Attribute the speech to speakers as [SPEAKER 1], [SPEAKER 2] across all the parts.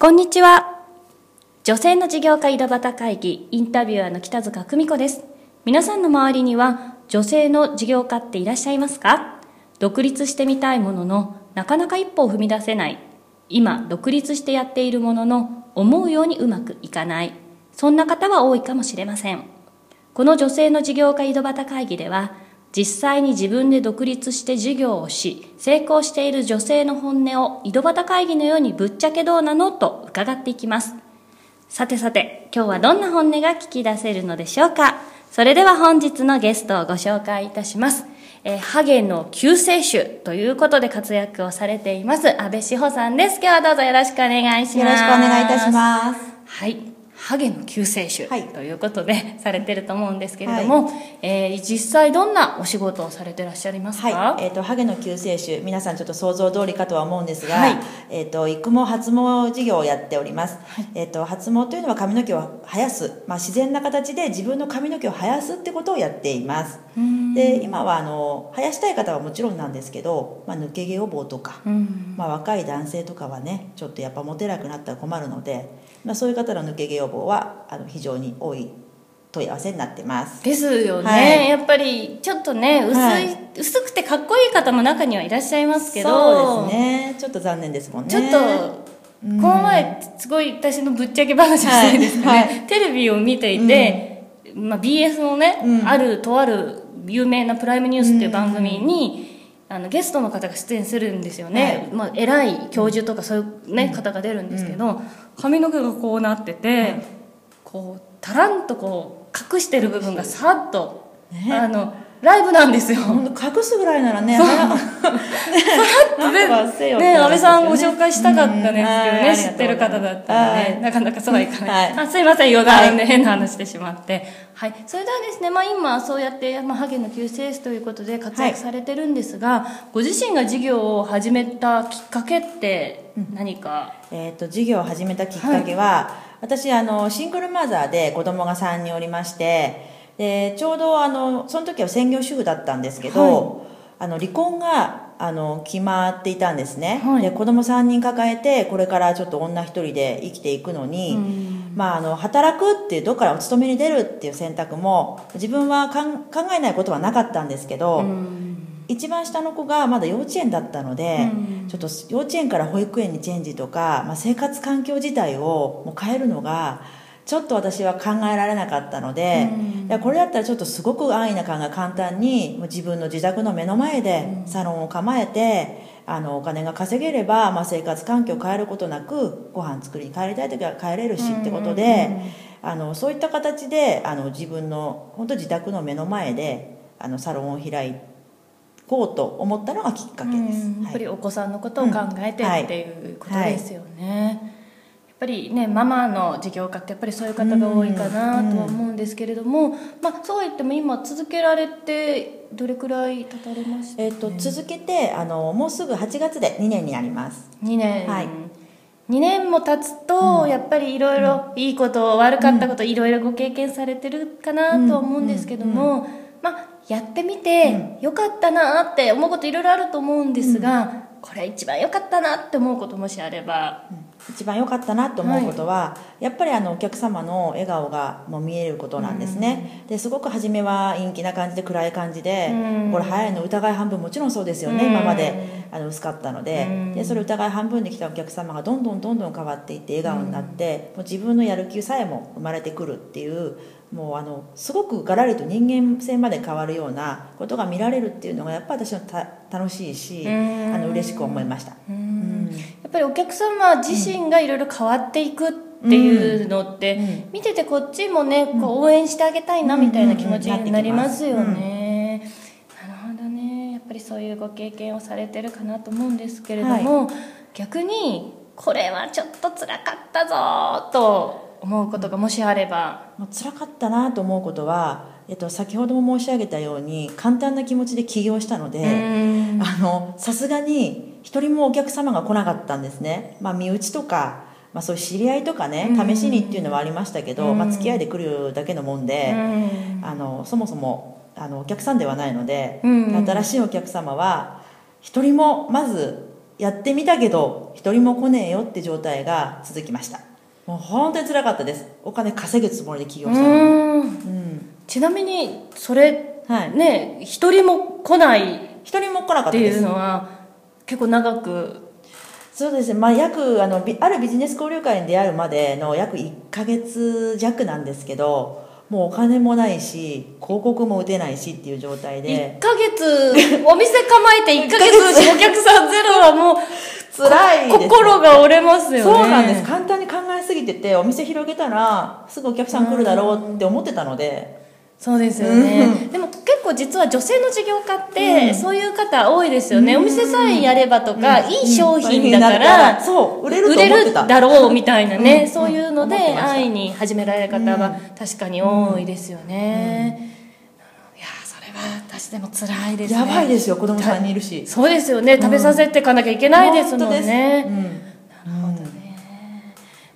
[SPEAKER 1] こんにちは。女性の事業家井戸端会議インタビュアーの北塚久美子です。皆さんの周りには女性の事業家っていらっしゃいますか？独立してみたいもののなかなか一歩を踏み出せない。今独立してやっているものの思うようにうまくいかない。そんな方は多いかもしれません。この女性の事業家井戸端会議では実際に自分で独立して事業をし成功している女性の本音を井戸端会議のようにぶっちゃけどうなのと伺っていきます。さてさて今日はどんな本音が聞き出せるのでしょうか？それでは本日のゲストをご紹介いたします。えー、ハゲの救世主ということで活躍をされています安倍志保さんです。今日はどうぞよろしくお願いします。よ
[SPEAKER 2] ろしくお願いいたします。
[SPEAKER 1] はいハゲの救世主ということで、はい、されてると思うんですけれども、はい、えー、実際どんなお仕事をされてらっしゃいますか、
[SPEAKER 2] はい、えーと、ハゲの救世主皆さんちょっと想像通りかとは思うんですが、はい、えーと、育毛発毛事業をやっております、えーと、発毛というのは髪の毛を生やす、まあ、自然な形で自分の髪の毛を生やすってことをやっています。で今はあの生やしたい方はもちろんなんですけど、まあ、抜け毛予防とか、まあ、若い男性とかはねちょっとやっぱモテなくなったら困るので、まあ、そういう方の抜け毛予防はあの非常に多い問い合わせになってます。
[SPEAKER 1] ですよね、はい、やっぱりちょっとね薄い、はい、薄くてかっこいい方も中にはいらっしゃいますけ
[SPEAKER 2] どそうですね。ちょっと残念ですもんね。
[SPEAKER 1] ちょっとこの前すごい私のぶっちゃけ話をしたいんですね、はい、テレビを見ていて、うん、まあ、BS のね、うん、あるとある有名なプライムニュースっていう番組に、あのゲストの方が出演するんですよね、はい、まあ、偉い教授とかそういう、ね、方が出るんですけど、髪の毛がこうなってて、こうたらんとこう隠してる部分がさっと、ね、あのライブなんですよ。
[SPEAKER 2] 隠すぐらいならね
[SPEAKER 1] ねね。安倍さんご紹介したかったんですけどね、知ってる方だったらね、なかなかそうはいかない、あすいません余談で変な話してしまって。はい。それではですね、まあ、今そうやって、まあ、ハゲの救世主ということで活躍されてるんですが、ご自身が事業を始めたきっかけって何か、
[SPEAKER 2] えっ、と事業を始めたきっかけは、私あのシングルマザーで子供が3人おりましてでちょうどあのその時は専業主婦だったんですけど、はい、あの離婚があの決まっていたんですね、はい、で子供3人抱えてこれからちょっと女一人で生きていくのに、まあ、あの働くっていうどっからお勤めに出るっていう選択も自分は考えないことはなかったんですけど、一番下の子がまだ幼稚園だったので、ちょっと幼稚園から保育園にチェンジとか、まあ、生活環境自体をもう変えるのがちょっと私は考えられなかったので、いやこれだったらちょっとすごく安易な感が簡単に自分の自宅の目の前でサロンを構えて、あのお金が稼げれば、まあ、生活環境を変えることなくご飯作りに帰りたい時は帰れるしってことで、あのそういった形であの自分の本当自宅の目の前であのサロンを開いこうと思ったのがきっかけです、
[SPEAKER 1] やっぱりお子さんのことを考えて、っていうことですよね、はいぱりねママの事業家ってやっぱりそういう方が多いかなとは思うんですけれども、まあ、そうは言っても今続けられてどれくらい経たれました、
[SPEAKER 2] ね、えーと、続けてあのもうすぐ8月で2年になります。
[SPEAKER 1] 2年。はい。2年も経つと、やっぱりいろいろいいこと悪かったこといろいろご経験されてるかなとは思うんですけども、まあやってみてよかったなって思うこといろいろあると思うんですが、これ一番良かったなって思うこともしあれば、
[SPEAKER 2] 一番良かったなと思うことは、はい、やっぱりあのお客様の笑顔がもう見えることなんですね、うん、ですごく初めは陰気な感じで暗い感じで、うん、これ早いの疑い半分もちろんそうですよね、うん、今まであの薄かったので,、でそれ疑い半分で来たお客様がどんどんどんどん変わっていって笑顔になって、もう自分のやる気さえも生まれてくるっていうもうあのすごくがらりと人間性まで変わるようなことが見られるっていうのがやっぱり私は楽しいしあの嬉しく思いました。
[SPEAKER 1] やっぱりお客様自身がいろいろ変わっていくっていうのって、見ててこっちもねこう応援してあげたいなみたいな気持ちになりますよね。なるほどね。やっぱりそういうご経験をされてるかなと思うんですけれども、はい、逆にこれはちょっとつらかったぞと思うことがもしあれば。
[SPEAKER 2] 辛かったなと思うことはえっと、先ほども申し上げたように簡単な気持ちで起業したのでさすがに一人もお客様が来なかったんですね、まあ、身内とか、まあ、そういう知り合いとかね試しにっていうのはありましたけど、まあ、付き合いで来るだけのもんであのそもそもあのお客さんではないので新しいお客様は一人もまずやってみたけど一人も来ねえよって状態が続きました。もう本当につらかったです。お金稼ぐつもりで起業したのに。
[SPEAKER 1] うんちなみにそれ、
[SPEAKER 2] はい。
[SPEAKER 1] ね一人も来ない
[SPEAKER 2] 一人も来なかった
[SPEAKER 1] っていう
[SPEAKER 2] です
[SPEAKER 1] のは結構長く。
[SPEAKER 2] そうですね、まあ、約あのビあるビジネス交流会に出会うまでの約1ヶ月弱なんですけどもうお金もないし広告も打てないしっていう状態で。
[SPEAKER 1] 1ヶ月お店構えて1ヶ月 お客さんゼロはもう
[SPEAKER 2] 辛いですね。
[SPEAKER 1] 心が折れますよね。
[SPEAKER 2] そうなんです。簡単に考えすぎててお店広げたらすぐお客さん来るだろうって思ってたので
[SPEAKER 1] そうですよね、でも結構実は女性の事業家って、
[SPEAKER 2] うん。
[SPEAKER 1] そういう方多いですよね、
[SPEAKER 2] うん。
[SPEAKER 1] お店さえやればとか、
[SPEAKER 2] うん。
[SPEAKER 1] いい商品だから、
[SPEAKER 2] そう売れる
[SPEAKER 1] だろうみたいなね、
[SPEAKER 2] うん。
[SPEAKER 1] そういうので安易に始められる方は確かに多いですよね、いやそれは私でも辛いですね。
[SPEAKER 2] やばいですよ子供3人いるし。
[SPEAKER 1] そうですよね。食べさせていかなきゃいけないですもんね、
[SPEAKER 2] 本当です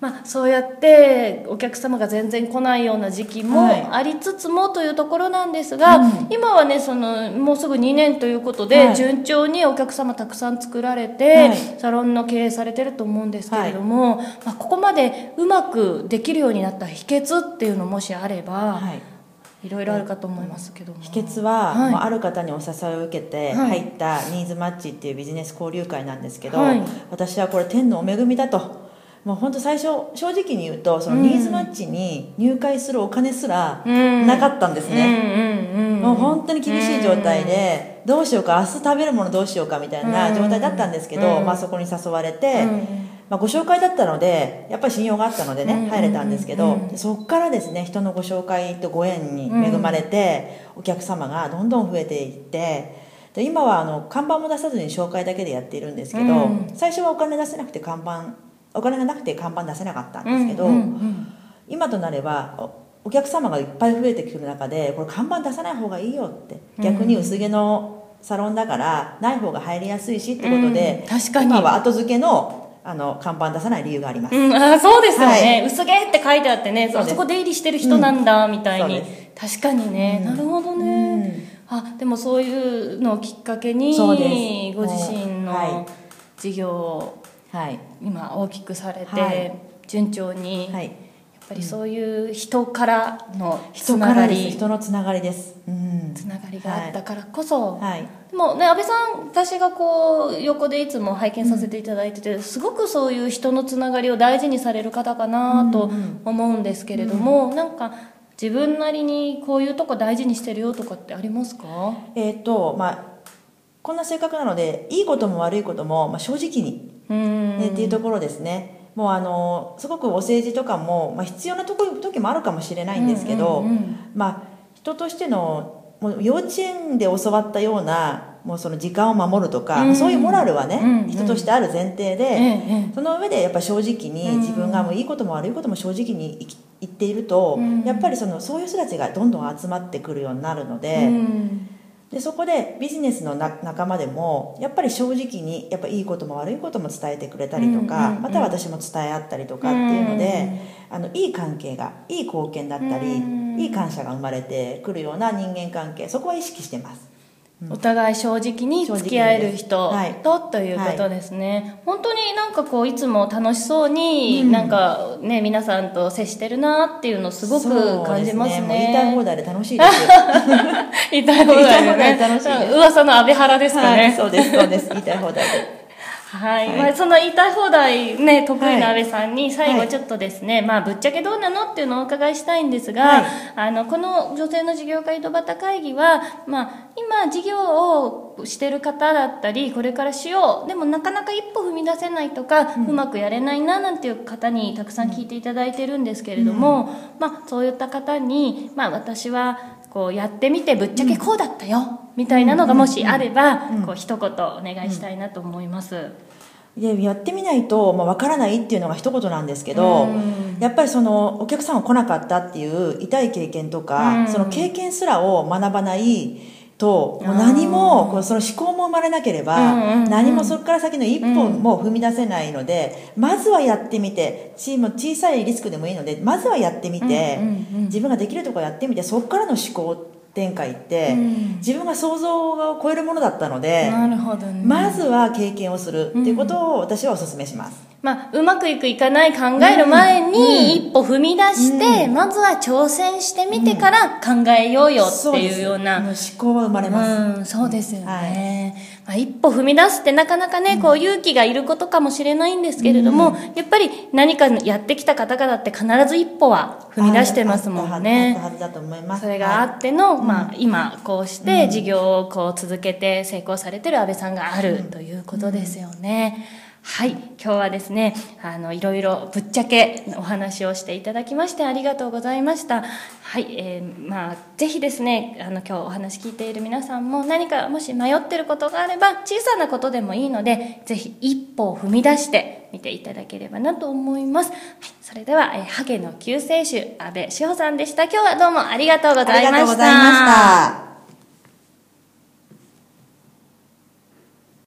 [SPEAKER 1] まあ、そうやってお客様が全然来ないような時期も
[SPEAKER 2] はい。
[SPEAKER 1] ありつつもというところなんですが、
[SPEAKER 2] うん。
[SPEAKER 1] 今はねそのもうすぐ2年ということで、
[SPEAKER 2] はい。
[SPEAKER 1] 順調にお客様たくさん作られて、
[SPEAKER 2] はい。
[SPEAKER 1] サロンの経営されてると思うんですけれども、まあ、ここまでうまくできるようになった秘訣っていうのもしあれば、
[SPEAKER 2] はい。
[SPEAKER 1] い、ろいろあるかと思いますけども。
[SPEAKER 2] 秘訣は、
[SPEAKER 1] はい。
[SPEAKER 2] まあ、ある方にお誘いを受けて
[SPEAKER 1] はい。
[SPEAKER 2] 入ったニーズマッチっていうビジネス交流会なんですけど、
[SPEAKER 1] はい。
[SPEAKER 2] 私はこれ天のお恵みだともう本当最初正直に言うとそのニーズマッチに入会するお金すら
[SPEAKER 1] うん。
[SPEAKER 2] なかったんですね、
[SPEAKER 1] うんうんうん
[SPEAKER 2] もう本当に厳しい状態でどうしようか明日食べるものどうしようかみたいな状態だったんですけど、
[SPEAKER 1] うん。
[SPEAKER 2] まあ、そこに誘われて、
[SPEAKER 1] うん。
[SPEAKER 2] まあ、ご紹介だったのでやっぱり信用があったのでね、
[SPEAKER 1] うん。
[SPEAKER 2] 入れたんですけど、そこからですね人のご紹介とご縁に恵まれて、お客様がどんどん増えていってで今はあの看板も出さずに紹介だけでやっているんですけど、
[SPEAKER 1] うん。
[SPEAKER 2] 最初はお金出せなくて看板お金がなくて看板出せなかったんですけど、今となればおお客様がいっぱい増えてくる中でこれ看板出さない方がいいよって逆に薄毛のサロンだからない方が入りやすいしってことで、
[SPEAKER 1] うん確かに。
[SPEAKER 2] 今は後付けのあの看板出さない理由があります、
[SPEAKER 1] うん、あそうですよね、
[SPEAKER 2] は
[SPEAKER 1] 薄毛って書いてあってねあそこ出入りしてる人なんだ、みたいに。確かにね、
[SPEAKER 2] うん。
[SPEAKER 1] なるほどね、あでもそういうのをきっかけにご自身
[SPEAKER 2] は
[SPEAKER 1] の事業を
[SPEAKER 2] はい
[SPEAKER 1] 今大きくされて、
[SPEAKER 2] はい。
[SPEAKER 1] 順調に、
[SPEAKER 2] はい。
[SPEAKER 1] やっぱりそういう人からのつ
[SPEAKER 2] 人からです。
[SPEAKER 1] ながり。
[SPEAKER 2] 人のつながりです。うん。
[SPEAKER 1] つながりがあったからこそ、
[SPEAKER 2] はい。
[SPEAKER 1] でもね安倍さん私がこう横でいつも拝見させていただいてて、すごくそういう人のつながりを大事にされる方かなと思うんですけれども、なんか自分なりにこういうとこ大事にしてるよとかってありますか？
[SPEAKER 2] えっ、とまあこんな性格なのでいいことも悪いことも、まあ、正直に、
[SPEAKER 1] うん
[SPEAKER 2] ねっていうところですね。もうあのすごくお政治とかも、まあ、必要なとこ時もあるかもしれないんですけど、
[SPEAKER 1] うんうんうん。
[SPEAKER 2] まあ人としてのもう幼稚園で教わったようなもうその時間を守るとか、
[SPEAKER 1] うん。
[SPEAKER 2] そういうモラルはね、
[SPEAKER 1] うんうん。
[SPEAKER 2] 人としてある前提で、
[SPEAKER 1] ええ
[SPEAKER 2] その上でやっぱり正直に
[SPEAKER 1] うん。
[SPEAKER 2] 自分がもういいことも悪いことも正直に言っていると、
[SPEAKER 1] うん。
[SPEAKER 2] やっぱりそのそういう人たちがどんどん集まってくるようになるので,、
[SPEAKER 1] うん
[SPEAKER 2] でそこでビジネスのな仲間でもやっぱり正直にやっぱいいことも悪いことも伝えてくれたりとか、また私も伝え合ったりとかっていうので、あのいい関係がいい貢献だったり、
[SPEAKER 1] うん。
[SPEAKER 2] いい感謝が生まれてくるような人間関係そこは意識してます。
[SPEAKER 1] お互い正直に付き合える人
[SPEAKER 2] はい。
[SPEAKER 1] とということですね、本当になんかこういつも楽しそうになんかね、皆さんと接してるなっていうのをすごく感じます ね。
[SPEAKER 2] 言いたい放題で楽しいですよ。
[SPEAKER 1] 言いたい放題で
[SPEAKER 2] 楽しい
[SPEAKER 1] 噂の安倍原ですか
[SPEAKER 2] はい、
[SPEAKER 1] ね
[SPEAKER 2] そうですそうです。言いたい放題で。
[SPEAKER 1] はい、
[SPEAKER 2] はい。
[SPEAKER 1] まあ、その言いたい放題ね得意な
[SPEAKER 2] は
[SPEAKER 1] 安倍さんに最
[SPEAKER 2] はい。
[SPEAKER 1] 後ちょっとですね、まあぶっちゃけどうなのっていうのをお伺いしたいんですが、
[SPEAKER 2] はい。
[SPEAKER 1] あのこの女性の事業家井戸端会議は、まあ、今事業をしてる方だったりこれからしようでもなかなか一歩踏み出せないとか、うまくやれないななんていう方にたくさん聞いていただいてるんですけれども、まあ、そういった方に、まあ、私はこうやってみてぶっちゃけこうだったよ、みたいなのがもしあれば、こう一言お願いしたいなと思います。
[SPEAKER 2] でやってみないと、まあ、分からないっていうのが一言なんですけど、
[SPEAKER 1] うん。
[SPEAKER 2] やっぱりそのお客さんが来なかったっていう痛い経験とか、
[SPEAKER 1] うん。
[SPEAKER 2] その経験すらを学ばないともう何もこうその思考も生まれなければ、何もそこから先の一歩も踏み出せないので、まずはやってみてチーム小さいリスクでもいいのでまずはやってみて、自分ができるところやってみてそこからの思考って展開って、
[SPEAKER 1] うん。
[SPEAKER 2] 自分が想像を超えるものだったので、
[SPEAKER 1] なるほどね。
[SPEAKER 2] まずは経験をするっていうことを私はお勧めします、
[SPEAKER 1] まあ、うまくいくいかない考える前
[SPEAKER 2] うん。
[SPEAKER 1] に一歩踏み出して、まずは挑戦してみてから考えようよっていうような、
[SPEAKER 2] そです。もう思考は生まれます、
[SPEAKER 1] うん、そうですよね、まあ、一歩踏み出すってなかなかね、こう勇気がいることかもしれないんですけれども、やっぱり何かやってきた方々って必ず一歩は踏み出してますもんね。それがあっての、まあ、今こうして
[SPEAKER 2] うん。
[SPEAKER 1] 事業をこう続けて成功されてる安倍さんがあるということですよね。はい今日はですねあのいろいろぶっちゃけお話をしていただきましてありがとうございました。はい、えーまあぜひですねあの今日お話聞いている皆さんも何かもし迷っていることがあれば小さなことでもいいのでぜひ一歩を踏み出してみていただければなと思います、はい、それでは、えーハゲの救世主安倍志保さんでした。今日はどうもありがとうございました。
[SPEAKER 2] ありがとうございました。